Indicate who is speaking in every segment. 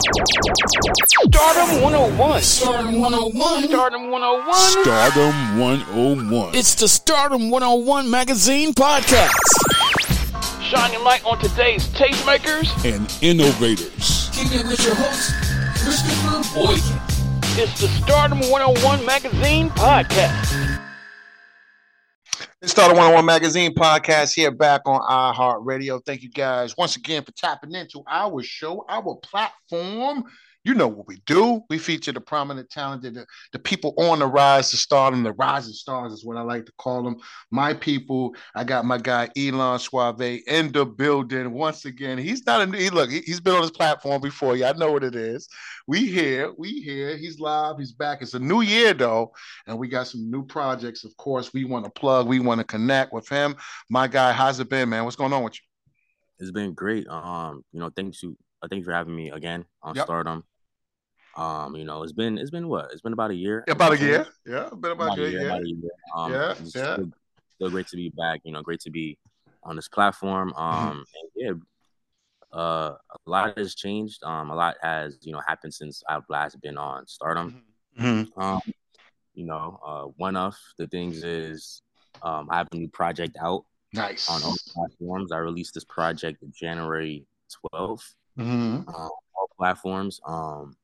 Speaker 1: Stardom 101.
Speaker 2: Stardom 101.
Speaker 1: Stardom 101.
Speaker 3: Stardom 101.
Speaker 4: It's the Stardom 101 Magazine Podcast.
Speaker 1: Shining light on today's tastemakers.
Speaker 3: And innovators.
Speaker 2: Kicking it with your host, Christopher Boykin.
Speaker 1: It's the Stardom 101 Magazine Podcast.
Speaker 5: It's Stardom 101 Magazine podcast here back on iHeartRadio. Thank you guys once again for tapping into our show, our platform. You know what we do. We feature the prominent, talented, the, the people on the rise to stardom, the rising stars is what I like to call them. My people. I got my guy Elan Suave in the building once again. He's not a he, look. He, has been on this platform before. Y'all know what it is. We here. We here. He's live. He's back. It's a new year though, and we got some new projects. Of course, we want to plug. We want to connect with him. My guy, how's it been, man? What's going on with you?
Speaker 6: It's been great. Um, you know, thanks you. Uh, thank you for having me again on yep. Stardom. Um, you know, it's been it's been what? It's been about a year.
Speaker 5: About a year. Yeah, been about, about a year.
Speaker 6: Yeah.
Speaker 5: About a year.
Speaker 6: Um,
Speaker 5: yeah, yeah.
Speaker 6: Still, still, great to be back. You know, great to be on this platform.
Speaker 5: Mm-hmm.
Speaker 6: Um, and yeah, uh, a lot has changed. Um, a lot has you know happened since I've last been on Stardom.
Speaker 5: Mm-hmm.
Speaker 6: Um, you know, uh, one of the things is um, I have a new project out.
Speaker 5: Nice
Speaker 6: on all platforms. I released this project January 12th.
Speaker 5: Mm-hmm.
Speaker 6: Uh, all platforms. Um,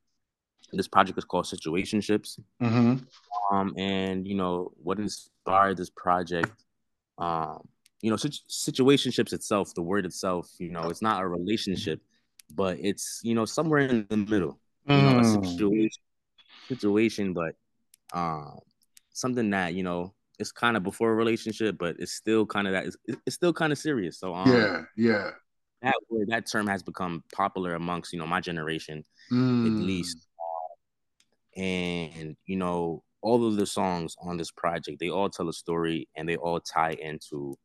Speaker 6: this project is called Situationships.
Speaker 5: Mm-hmm.
Speaker 6: Um, and you know what inspired this project. Um, you know, situ- situationships itself, the word itself, you know, it's not a relationship, but it's you know somewhere in the middle. You know, a
Speaker 5: Mm.
Speaker 6: situation, situation, but um, something that you know it's kind of before a relationship, but it's still kind of that. It's, it's still kind of serious. So um,
Speaker 5: Yeah, yeah.
Speaker 6: that word, that term has become popular amongst you know my generation
Speaker 5: Mm.
Speaker 6: at least. And you know, all of the songs on this project, they all tell a story and they all tie into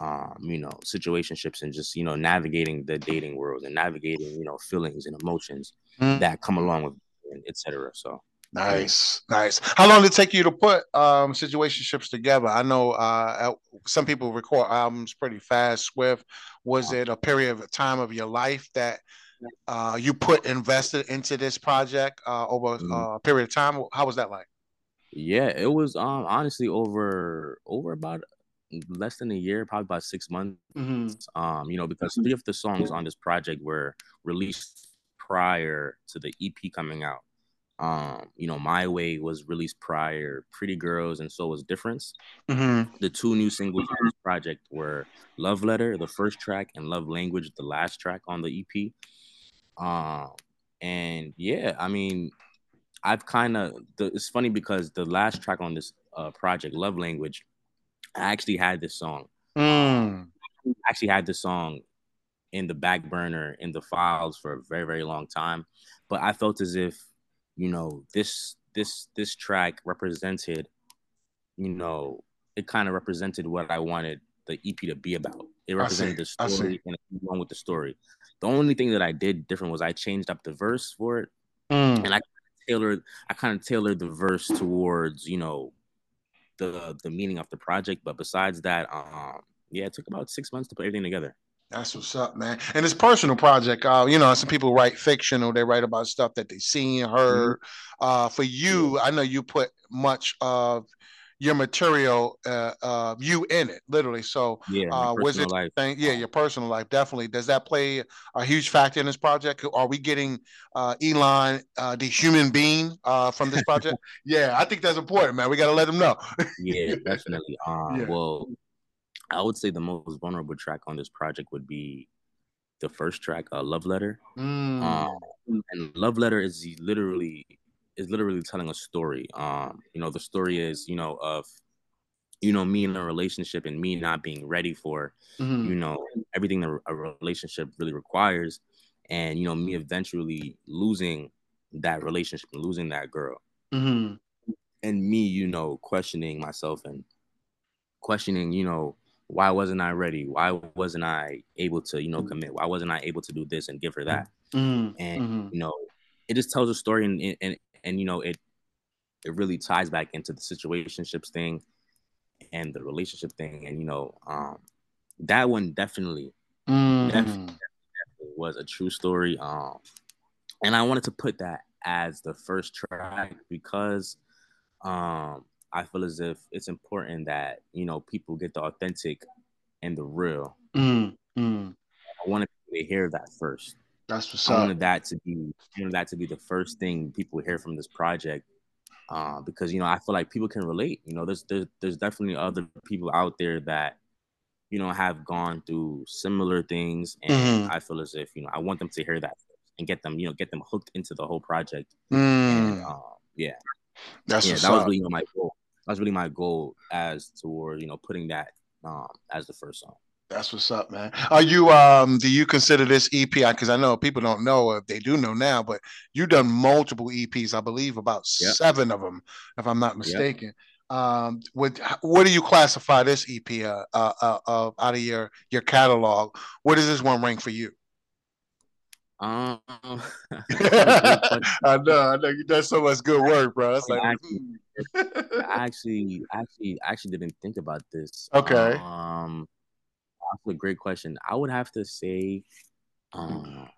Speaker 6: um, you know, situationships and just, you know, navigating the dating world and navigating, you know, feelings and emotions
Speaker 5: Mm.
Speaker 6: that come along with it, etc. So
Speaker 5: Nice, nice. How long did it take you to put um situationships together? I know uh some people record albums pretty fast, swift. Was it a period of time of your life that uh you put invested into this project uh over
Speaker 6: Mhm.
Speaker 5: uh, a period of time? How was that like?
Speaker 6: yeah, it was um honestly over over about less than a year, probably about six months.
Speaker 5: Mm-hmm.
Speaker 6: Um, you know, because three of the songs on this project were released prior to the EP coming out. Um, you know, My Way was released prior, Pretty Girls, and so was Difference.
Speaker 5: Mm-hmm.
Speaker 6: The two new singles on this project were Love Letter, the first track, and Love Language, the last track on the EP. Um, and yeah, I mean, I've kind of it's funny because the last track on this uh, project, Love Language, I actually had this song.
Speaker 5: Mm.
Speaker 6: I actually had this song in the back burner in the files for a very very long time, but I felt as if you know this this this track represented, you know, it kind of represented what I wanted the EP to be about. It represented the story and it went with the story. The only thing that I did different was I changed up the verse for it
Speaker 5: Mm.
Speaker 6: and I tailored I kind of tailored the verse towards you know the the meaning of the project. But besides that, um, yeah, it took about six months to put everything together.
Speaker 5: That's what's up, man. And it's personal project. Uh, you know, some people write fiction or they write about stuff that they seen, heard. Uh, for you, I know you put much of your material, uh, uh, you in it, literally. So,
Speaker 6: Yeah,
Speaker 5: uh, was it?
Speaker 6: life.
Speaker 5: Thing, yeah, your personal life definitely. Does that play a huge factor in this project? Are we getting uh, Elan, uh, the human being, uh, from this project? yeah, I think that's important, man. We got to let them know.
Speaker 6: Yeah, definitely. Um,
Speaker 5: Yeah.
Speaker 6: well, I would say the most vulnerable track on this project would be the first track, uh, "Love Letter."
Speaker 5: Mm.
Speaker 6: Um, and "Love Letter" is literally is literally telling a story. Um, you know, the story is you know of you know me in a relationship and me not being ready for
Speaker 5: Mhm.
Speaker 6: you know everything that a relationship really requires and you know me eventually losing that relationship and losing that girl
Speaker 5: Mhm.
Speaker 6: and me you know questioning myself and questioning you know why wasn't i ready why wasn't i able to you know commit why wasn't i able to do this and give her that
Speaker 5: Mhm.
Speaker 6: and
Speaker 5: Mhm.
Speaker 6: you know it just tells a story and and and you know it it really ties back into the situationships thing and the relationship thing and you know um that one definitely
Speaker 5: Mhm.
Speaker 6: definitely was a true story um and I wanted to put that as the first track because um I feel as if it's important that you know people get the authentic and the real.
Speaker 5: Mm, mm.
Speaker 6: I wanted to hear that first.
Speaker 5: That's what's
Speaker 6: I
Speaker 5: up.
Speaker 6: wanted that to be I wanted that to be the first thing people hear from this project. Uh, because you know, I feel like people can relate. You know, there's there's there's definitely other people out there that you know have gone through similar things, and
Speaker 5: Mhm.
Speaker 6: I feel as if you know I want them to hear that and get them you know get them hooked into the whole project.
Speaker 5: Mm,
Speaker 6: And uh, yeah,
Speaker 5: that's
Speaker 6: yeah, that was
Speaker 5: up.
Speaker 6: really you know, my goal. That was really my goal as toward you know putting that um as the first song.
Speaker 5: That's what's up, man. Are you um do you consider this EP because I know people don't know if they do know now, but you've done multiple EPs, I believe about
Speaker 6: Yep.
Speaker 5: seven of them, if I'm not mistaken. Um what what do you classify this EP uh, uh, uh, uh out of your your catalog? What does this one rank for you?
Speaker 6: Um,
Speaker 5: I know, I know you've done so much good work, bro. It's like,
Speaker 6: Actually,
Speaker 5: hmm.
Speaker 6: I actually, actually, actually didn't think about this.
Speaker 5: Okay.
Speaker 6: Um, that's a great question. I would have to say, um,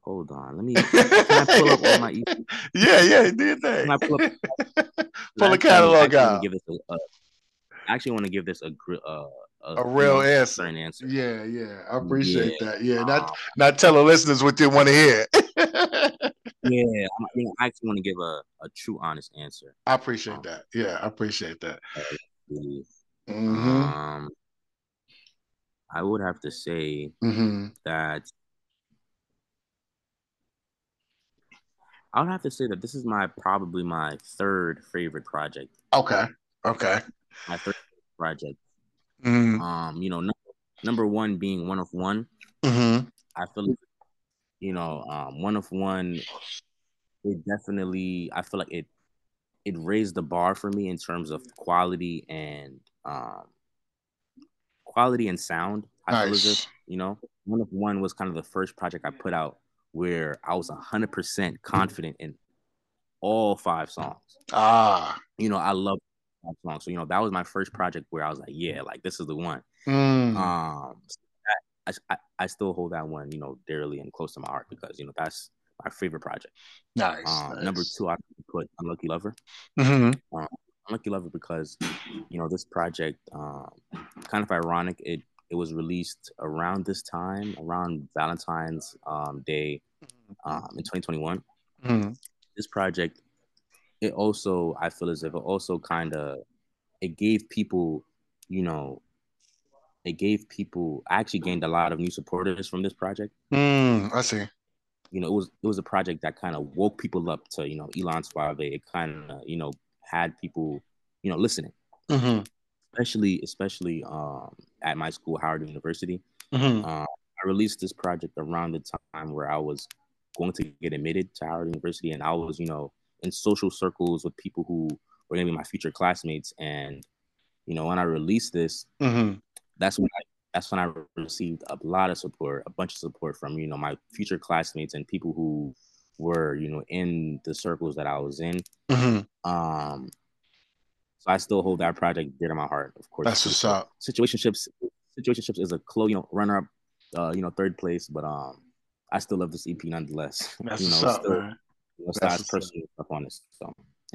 Speaker 6: hold on. Let me. Can I pull up all my?
Speaker 5: Yeah, yeah, do your thing.
Speaker 6: Can I pull up?
Speaker 5: Pull catalog
Speaker 6: I
Speaker 5: out.
Speaker 6: Give this a, a, I actually want to give this a gr- uh,
Speaker 5: A real answer.
Speaker 6: certain answer.
Speaker 5: Yeah, yeah, I appreciate that. Yeah, not
Speaker 6: Um,
Speaker 5: not tell the listeners what they want to hear.
Speaker 6: yeah, you know, I actually want to give a, a true, honest answer.
Speaker 5: I appreciate that. Yeah, I appreciate that.
Speaker 6: Mhm.
Speaker 5: hmm
Speaker 6: Um, I would have to say
Speaker 5: hmm
Speaker 6: that I would have to say that this is my probably my third favorite project.
Speaker 5: Okay. Okay.
Speaker 6: My third project.
Speaker 5: hmm
Speaker 6: Um, you know, number, number one being one of one.
Speaker 5: hmm
Speaker 6: I feel like, you know, um, one of one. It definitely, I feel like it it raised the bar for me in terms of quality and um quality and sound. I feel as
Speaker 5: Nice.
Speaker 6: you know, one of one was kind of the first project I put out where I was hundred percent confident in all five songs.
Speaker 5: Ah.
Speaker 6: You know, I love five songs, so you know that was my first project where I was like, yeah, like this is the one.
Speaker 5: Mm.
Speaker 6: Um, I, I I still hold that one, you know, dearly and close to my heart because you know that's my favorite project.
Speaker 5: nice.
Speaker 6: Um,
Speaker 5: nice.
Speaker 6: number two, I put Unlucky Lover.
Speaker 5: hmm
Speaker 6: Unlucky Lover because you know this project, um, kind of ironic. It it was released around this time, around Valentine's um, Day, um, in 2021.
Speaker 5: hmm
Speaker 6: This project, it also I feel as if it also kind of it gave people, you know, it gave people. I actually gained a lot of new supporters from this project.
Speaker 5: Mm, I see.
Speaker 6: you know, it was it was a project that kind of woke people up to, you know, Elan Suave. It kind of, you know, had people, you know, listening,
Speaker 5: hmm
Speaker 6: especially especially um, at my school, Howard University.
Speaker 5: hmm
Speaker 6: Um, I released this project around the time where I was going to get admitted to Howard University, and I was, you know, in social circles with people who were going to be my future classmates. And you know, when I released this,
Speaker 5: hmm
Speaker 6: that's when I that's when I received a lot of support, a bunch of support from you know my future classmates and people who were you know in the circles that I was in.
Speaker 5: hmm
Speaker 6: Um, so I still hold that project dear to my heart. Of course,
Speaker 5: That's what's up.
Speaker 6: Situationships, situationships is a close, you know, runner up, uh, you know, third place, but um, I still love this EP nonetheless.
Speaker 5: That's
Speaker 6: you know,
Speaker 5: what's up,
Speaker 6: still,
Speaker 5: man.
Speaker 6: you know,
Speaker 5: That's
Speaker 6: styles
Speaker 5: what's up.
Speaker 6: personal stuff on this. So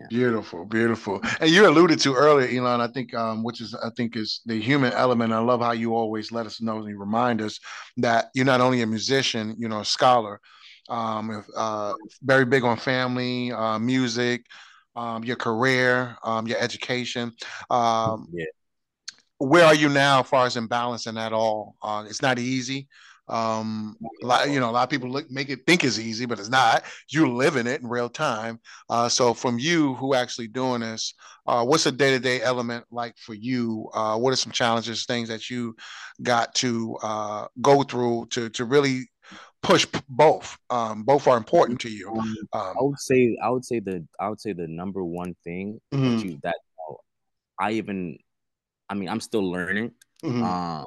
Speaker 5: Beautiful, beautiful. And you alluded to earlier, Elan, I think, um, which is, I think, is the human element. I love how you always let us know and you remind us that you're not only a musician, you know, a scholar, um, uh, very big on family, uh, music, um, your career, um, your education. Um,
Speaker 6: yeah,
Speaker 5: where are you now, as far as in balancing that all? Uh, it's not easy. Um, a lot, you know, a lot of people look, make it think it's easy, but it's not. You live in it in real time. Uh, so from you who actually doing this, uh, what's a day-to-day element like for you? Uh, what are some challenges, things that you got to uh, go through to to really push both? Um, both are important to you.
Speaker 6: Um,
Speaker 5: Um,
Speaker 6: I would say I would say the I would say the number one thing
Speaker 5: mhm,
Speaker 6: that you that I even I mean I'm still learning.
Speaker 5: mhm.
Speaker 6: Um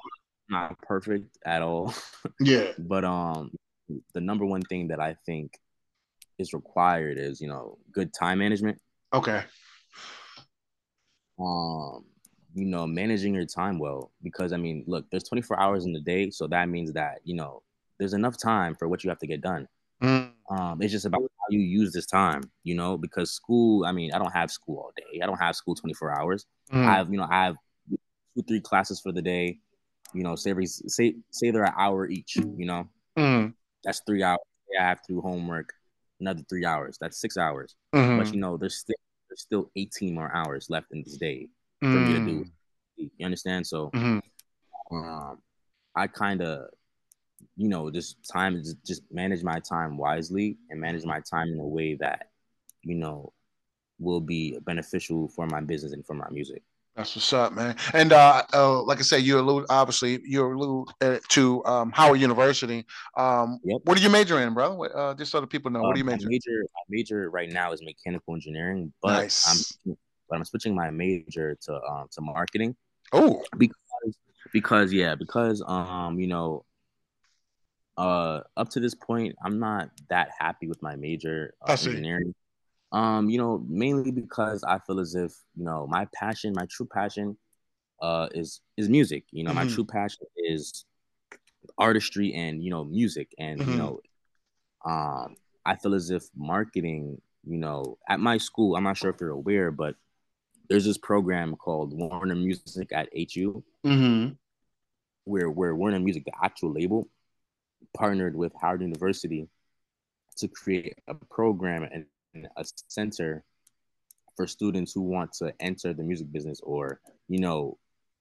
Speaker 6: not perfect at all.
Speaker 5: yeah.
Speaker 6: but um the number one thing that I think is required is, you know, good time management.
Speaker 5: Okay.
Speaker 6: Um you know, managing your time well because I mean, look, there's 24 hours in the day, so that means that, you know, there's enough time for what you have to get done.
Speaker 5: Mm,
Speaker 6: Um, it's just about how you use this time, you know, because school, I mean, I don't have school all day. I don't have school 24 hours.
Speaker 5: Mm.
Speaker 6: I have, you know, I have two, three classes for the day, you know, say every say say they're an hour each, you know.
Speaker 5: Mm.
Speaker 6: That's three hours. I have to do homework, another three hours. That's six hours.
Speaker 5: Mhm.
Speaker 6: But you know, there's still there's still 18 more hours left in this day for me to do. You understand? So
Speaker 5: Mhm.
Speaker 6: um I kind of you know just time just, just manage my time wisely and manage my time in a way that you know will be beneficial for my business and for my music.
Speaker 5: That's what's up, man. And uh, uh, like I said, you allude obviously you allude uh, to um, Howard University. Um,
Speaker 6: Yep.
Speaker 5: What are you majoring in, bro? Uh, just so the people know, what are you
Speaker 6: Um, my
Speaker 5: majoring?
Speaker 6: major my major right now is mechanical engineering, but
Speaker 5: Nice.
Speaker 6: I'm but I'm switching my major to um to marketing
Speaker 5: Oh,
Speaker 6: because because yeah because um you know uh up to this point i'm not that happy with my major uh, engineering um you know mainly because i feel as if you know my passion my true passion uh is is music you know my
Speaker 5: Mhm.
Speaker 6: true passion is artistry and you know music and
Speaker 5: Mhm.
Speaker 6: you know um i feel as if marketing you know at my school i'm not sure if you're aware but there's this program called warner music at hu
Speaker 5: mm-hmm.
Speaker 6: where where Warner Music, the actual label, partnered with Howard University to create a program and a center for students who want to enter the music business or you know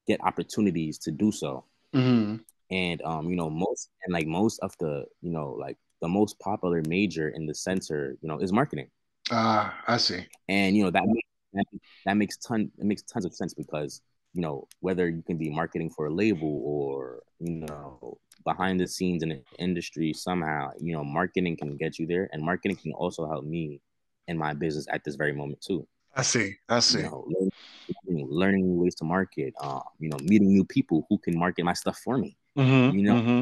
Speaker 6: get opportunities to do so.
Speaker 5: Mm-hmm.
Speaker 6: And um, you know, most and like most of the you know like the most popular major in the center, you know, is marketing.
Speaker 5: Ah, I see.
Speaker 6: and you know that makes, that, that makes ton it makes tons of sense because you know whether you can be marketing for a label or you know behind the scenes in the industry somehow you know marketing can get you there and marketing can also help me in my business at this very moment too
Speaker 5: I see. I see.
Speaker 6: you know learning, learning new ways to market um you know meeting new people who can market my stuff for me
Speaker 5: Mm-hmm.
Speaker 6: you know,
Speaker 5: Mm-hmm.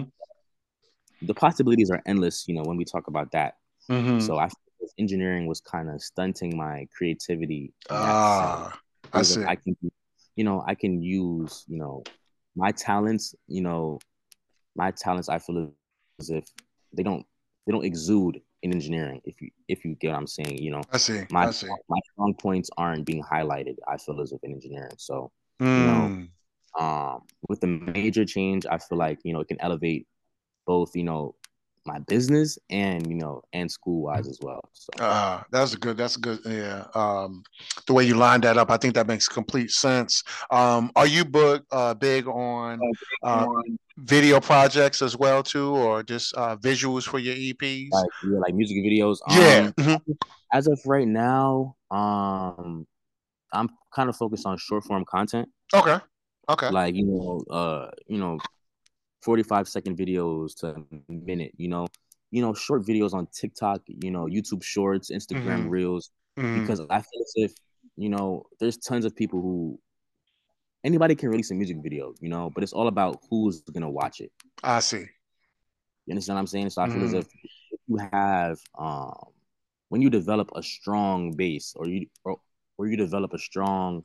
Speaker 6: the possibilities are endless you know when we talk about that
Speaker 5: Mm-hmm.
Speaker 6: so i feel as engineering was kind of stunting my creativity in that
Speaker 5: ah, I see.
Speaker 6: I can, you know, I can use, you know, my talents, you know, my talents. I feel as if they don't, they don't exude in engineering. If you, if you get what I'm saying, you know,
Speaker 5: I see.
Speaker 6: my
Speaker 5: I see.
Speaker 6: my strong points aren't being highlighted. I feel as if in engineering. So,
Speaker 5: Mm.
Speaker 6: um, with the major change, I feel like you know it can elevate both, you know, my business and you know and school wise as well. So,
Speaker 5: Uh, that's a good. That's a good. Yeah. Um, the way you lined that up, I think that makes complete sense. Um, are you book uh, big on uh, video projects as well too, or just uh, visuals for your EPs?
Speaker 6: like yeah, like music videos.
Speaker 5: yeah.
Speaker 6: Um,
Speaker 5: mhm.
Speaker 6: as of right now, um, I'm kind of focused on short form content,
Speaker 5: Okay. Okay.
Speaker 6: like you know, uh, you know, 45 second videos to a minute, you know, you know, short videos on TikTok, you know, YouTube Shorts, Instagram
Speaker 5: Mhm.
Speaker 6: Reels,
Speaker 5: Mhm.
Speaker 6: because I feel as if you know, there's tons of people who anybody can release a music video, you know, but it's all about who's gonna watch it.
Speaker 5: I see.
Speaker 6: You understand what I'm saying? So I feel as
Speaker 5: Mhm.
Speaker 6: if if you have um when you develop a strong base or you or, or you develop a strong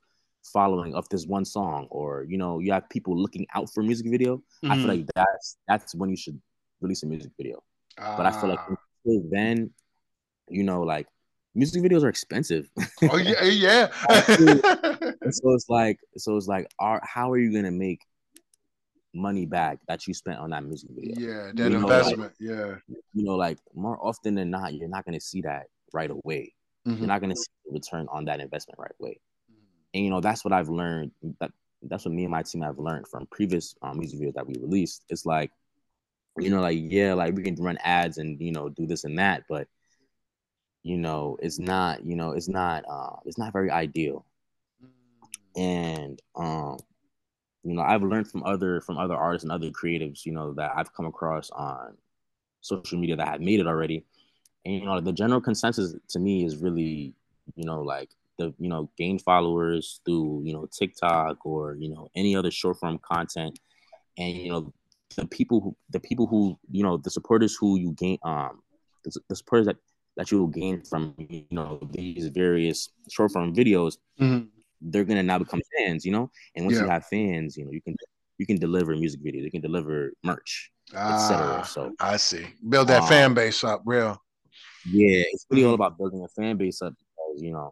Speaker 6: following of this one song or you know you have people looking out for a music video, I feel
Speaker 5: Mhm.
Speaker 6: like that's that's when you should release a music video. But I feel like
Speaker 5: Ah.
Speaker 6: until then, you know, like music videos are expensive.
Speaker 5: oh yeah, yeah.
Speaker 6: So it's like so it's like are how are you gonna make money back that you spent on that music video?
Speaker 5: yeah, that
Speaker 6: You know, like-
Speaker 5: investment. yeah.
Speaker 6: you know, like more often than not, you're not going to see that right away.
Speaker 5: Mhm.
Speaker 6: You're not going to see the return on that investment right away. And you know, that's what I've learned. That that's what me and my team have learned from previous um, music videos that we released. It's like, you know, like yeah, like we can run ads and you know do this and that, but you know, it's not. You know, it's not. Uh, it's not very ideal. And um, you know, I've learned from other from other artists and other creatives, you know, that I've come across on social media that have made it already. And you know, the general consensus to me is really, you know, like the you know, gain followers through, you know, TikTok or, you know, any other short form content. And you know, the people who the people who, you know, the supporters who you gain um the, the supporters that that you will gain from you know these various short form videos
Speaker 5: Mhm.
Speaker 6: they're gonna now become fans, you know. And once you have fans, you know, you can you can deliver music videos, you can deliver merch, etc.
Speaker 5: Ah,
Speaker 6: So
Speaker 5: I see. Build that
Speaker 6: Um,
Speaker 5: fan base up, real.
Speaker 6: Yeah, it's really all about building a fan base up because you know,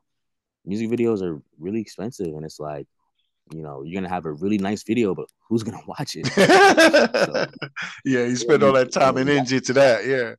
Speaker 6: music videos are really expensive, and it's like, you know, you're gonna have a really nice video, but who's gonna watch it?
Speaker 5: yeah, you spend all that time and energy to that. Yeah.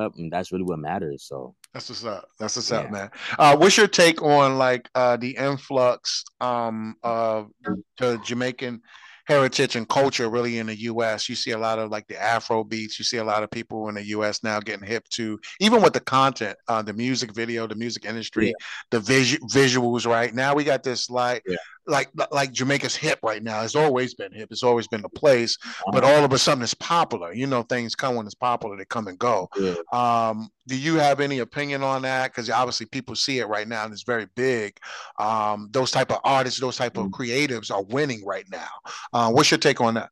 Speaker 6: Up, and that's really what matters. So
Speaker 5: That's what's up. That's what's
Speaker 6: Yeah.
Speaker 5: up, man. Uh, what's your take on like uh, the influx um, of the Jamaican heritage and culture really in the U.S.? You see a lot of like the Afro beats. You see a lot of people in the U.S. now getting hip to even with the content, uh, the music video, the music industry, the visu- visuals. Right now, we got this like.
Speaker 6: Yeah.
Speaker 5: Like like Jamaica's hip right now. It's always been hip. It's always been the place. But
Speaker 6: Uh-huh.
Speaker 5: all of a sudden, it's popular. You know, things come when it's popular. They come and go.
Speaker 6: yeah,
Speaker 5: Um, do you have any opinion on that? Because obviously people see it right now and it's very big. Um, those type of artists, those type of
Speaker 6: Mm.
Speaker 5: creatives are winning right now. Uh, what's your take on that?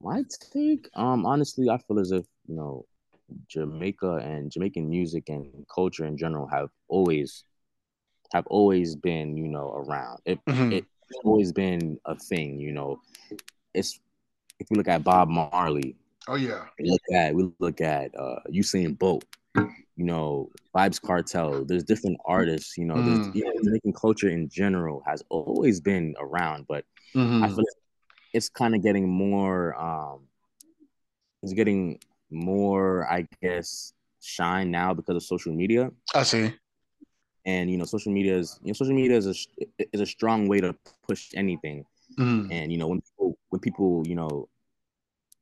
Speaker 6: my take, um, honestly, I feel as if you know, Jamaica and Jamaican music and culture in general have always have always been, you know, around. It,
Speaker 5: Mhm.
Speaker 6: it's always been a thing, you know. It's if we look at Bob Marley,
Speaker 5: Oh yeah,
Speaker 6: we look at we look at uh Usain Bolt, you know, Vybz Kartel. There's different artists, you know, there's
Speaker 5: Mm.
Speaker 6: you know, Jamaican culture in general has always been around, but
Speaker 5: Mhm.
Speaker 6: I feel it's, it's kind of getting more um it's getting more, I guess, shine now because of social media.
Speaker 5: I see.
Speaker 6: And you know, social media is you know, social media is a is a strong way to push anything.
Speaker 5: Mhm.
Speaker 6: And you know, when people when people, you know,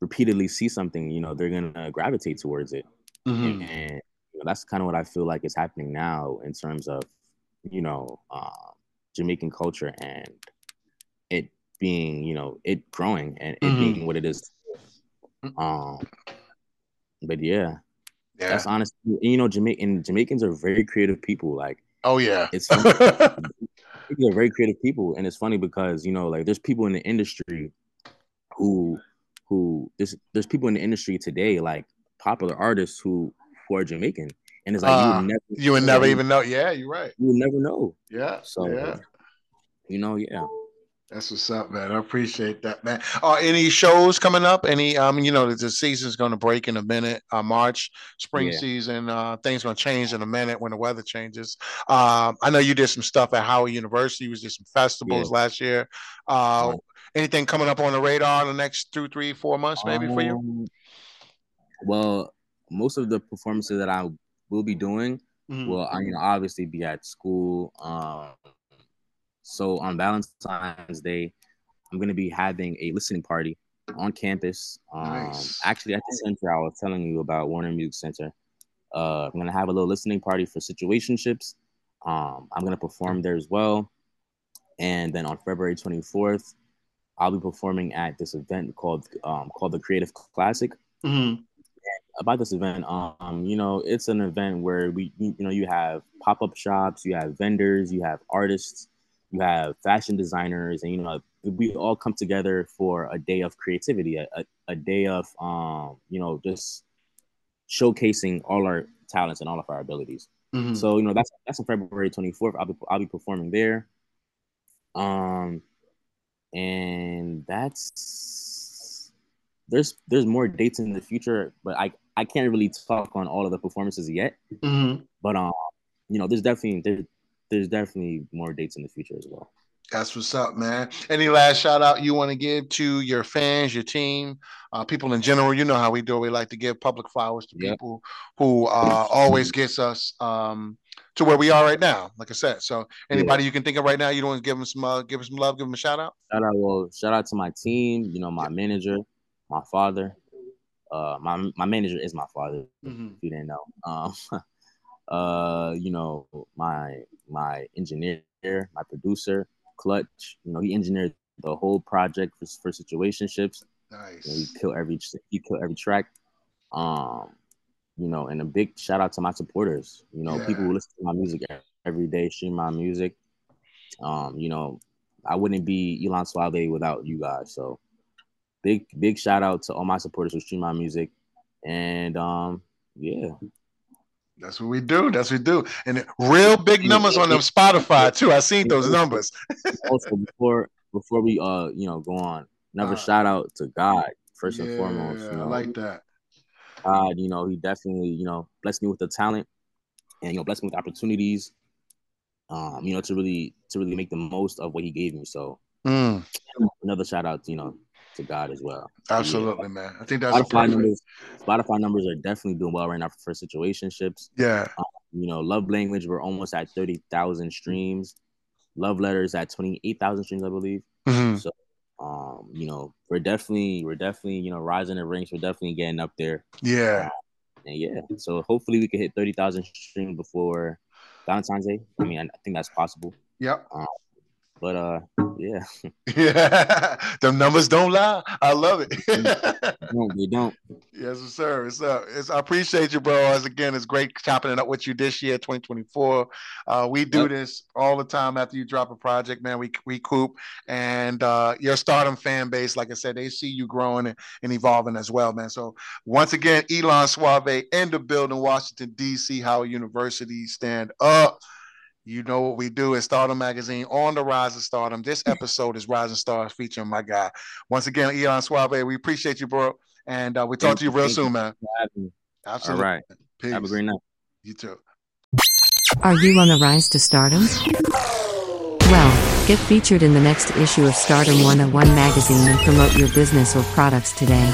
Speaker 6: repeatedly see something, you know, they're gonna gravitate towards it.
Speaker 5: Mhm.
Speaker 6: And you know, that's kind of what I feel like is happening now in terms of, you know, uh, Jamaican culture and being, you know, it growing and it
Speaker 5: Mhm.
Speaker 6: being what it is. Um, but yeah,
Speaker 5: Yeah.
Speaker 6: that's honestly, you know, Jamaican Jamaicans are very creative people. Like
Speaker 5: Oh yeah.
Speaker 6: it's they're very creative people, and it's funny because you know, like there's people in the industry who who there's there's people in the industry today, like popular artists who who are Jamaican, and it's like you
Speaker 5: Uh,
Speaker 6: would never
Speaker 5: you would never even know. Yeah, you're right.
Speaker 6: you would never know.
Speaker 5: Yeah.
Speaker 6: So
Speaker 5: yeah.
Speaker 6: you know, yeah.
Speaker 5: That's what's up, man. I appreciate that, man. Are any shows coming up? Any um, you know, the season's gonna break in a minute. Uh March, spring
Speaker 6: Yeah.
Speaker 5: season, uh things gonna change in a minute when the weather changes. Um, I know you did some stuff at Howard University, you was did some festivals last year. Uh
Speaker 6: Right.
Speaker 5: anything coming up on the radar in the next two, three, four months, maybe for you?
Speaker 6: Um, Well, most of the performances that I will be doing
Speaker 5: Mhm.
Speaker 6: will, I mean, obviously be at school. Um, so on Valentine's Day, I'm gonna be having a listening party on campus. Um,
Speaker 5: Nice.
Speaker 6: actually at the center I was telling you about Warner Music Center. Uh, I'm gonna have a little listening party for situationships. Um, I'm gonna perform there as well. And then on February 24th, I'll be performing at this event called um, called the Creative Classic
Speaker 5: Mhm.
Speaker 6: about this event um you know it's an event where we you know you have pop-up shops you have vendors you have artists you have fashion designers and you know we all come together for a day of creativity a, a, a day of um you know just showcasing all our talents and all of our abilities
Speaker 5: Mhm.
Speaker 6: so you know that's that's on February 24th. I'll be I'll be performing there. Um, and that's there's there's more dates in the future, but I I can't really talk on all of the performances yet.
Speaker 5: Mhm.
Speaker 6: But um, you know, there's definitely there's there's definitely more dates in the future as well.
Speaker 5: That's what's up, man. Any last shout out you want to give to your fans, your team, uh, people in general? You know how we do. We like to give public flowers to
Speaker 6: Yep.
Speaker 5: people who uh, always gets us um, to where we are right now. Like I said, so anybody you can think of right now, you don't want to give them some, uh, give them some love, give them a shout out.
Speaker 6: Shout out, well, shout out to my team. You know, my manager, my father. Uh, my my manager is my father.
Speaker 5: Mm-hmm.
Speaker 6: if you didn't know. Um, uh, you know, my my engineer, my producer, Clutch. You know, he engineered the whole project for, for situationships. You know, he
Speaker 5: Nice.
Speaker 6: killed every he killed every track. Um, you know, and a big shout out to my supporters. You know, people who listen to my music every day, stream my music. Um, you know, I wouldn't be Elan Suave without you guys. So big big shout out to all my supporters who stream my music. And um, yeah.
Speaker 5: That's what we do. That's what we do. And real big numbers on them Spotify too. I seen those numbers.
Speaker 6: also before before we uh you know go on another
Speaker 5: Uh,
Speaker 6: shout out to god first and foremost
Speaker 5: Yeah,
Speaker 6: you know
Speaker 5: I like that.
Speaker 6: God, you know, he definitely, you know, blessed me with the talent and you know, blessed me with opportunities. Um, you know, to really to really make the most of what he gave me. So
Speaker 5: Mm,
Speaker 6: another shout out, you know, to God as well.
Speaker 5: absolutely, man. I think that's a
Speaker 6: Spotify numbers, Spotify numbers are definitely doing well right now for situationships.
Speaker 5: Yeah.
Speaker 6: You know, love language, we're almost at thirty thousand streams. Love letters at twenty eight thousand streams, I believe.
Speaker 5: Mhm.
Speaker 6: So, um, you know, we're definitely, we're definitely, you know, rising the ranks. We're definitely getting up there.
Speaker 5: Yeah.
Speaker 6: And yeah, so hopefully we can hit thirty thousand streams before Valentine's Day. I mean, I I think that's possible.
Speaker 5: Yep.
Speaker 6: But uh, yeah,
Speaker 5: Yeah. Them numbers don't lie. I love it.
Speaker 6: no, they don't.
Speaker 5: Yes, sir. It's, uh, it's, I appreciate you, bro. As again, it's great chopping it up with you this year, 2024. Uh, we do
Speaker 6: Yep.
Speaker 5: this all the time after you drop a project, man. We we coop and uh, your Stardom fan base, like I said, they see you growing and, and evolving as well, man. So once again, Elan Suave in the building, Washington D.C. Howard University, stand up. You know what we do. It's Stardom Magazine on the Rise of Stardom. This episode is Rising Stars featuring my guy. Once again, Elan Suave, we appreciate you, bro. And uh, we talk
Speaker 6: Thank
Speaker 5: to you
Speaker 6: you,
Speaker 5: real
Speaker 6: thank you.
Speaker 5: soon, man.
Speaker 6: for having me. All
Speaker 5: Absolutely.
Speaker 6: right,
Speaker 5: Peace.
Speaker 6: have a great night.
Speaker 5: You too.
Speaker 7: Are you on the rise to stardom? Well, get featured in the next issue of Stardom 101 magazine and promote your business or products today.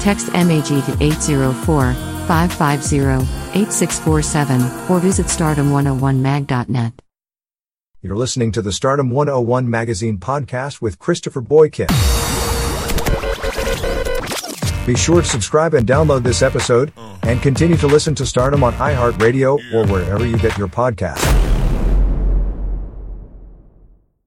Speaker 7: Text MAG to 804 550 8647 or visit stardom101mag.net.
Speaker 8: You're listening to the Stardom 101 Magazine podcast with Christopher Boykin. Be sure to subscribe and download this episode, and continue to listen to Stardom on iHeartRadio or wherever you get your podcasts.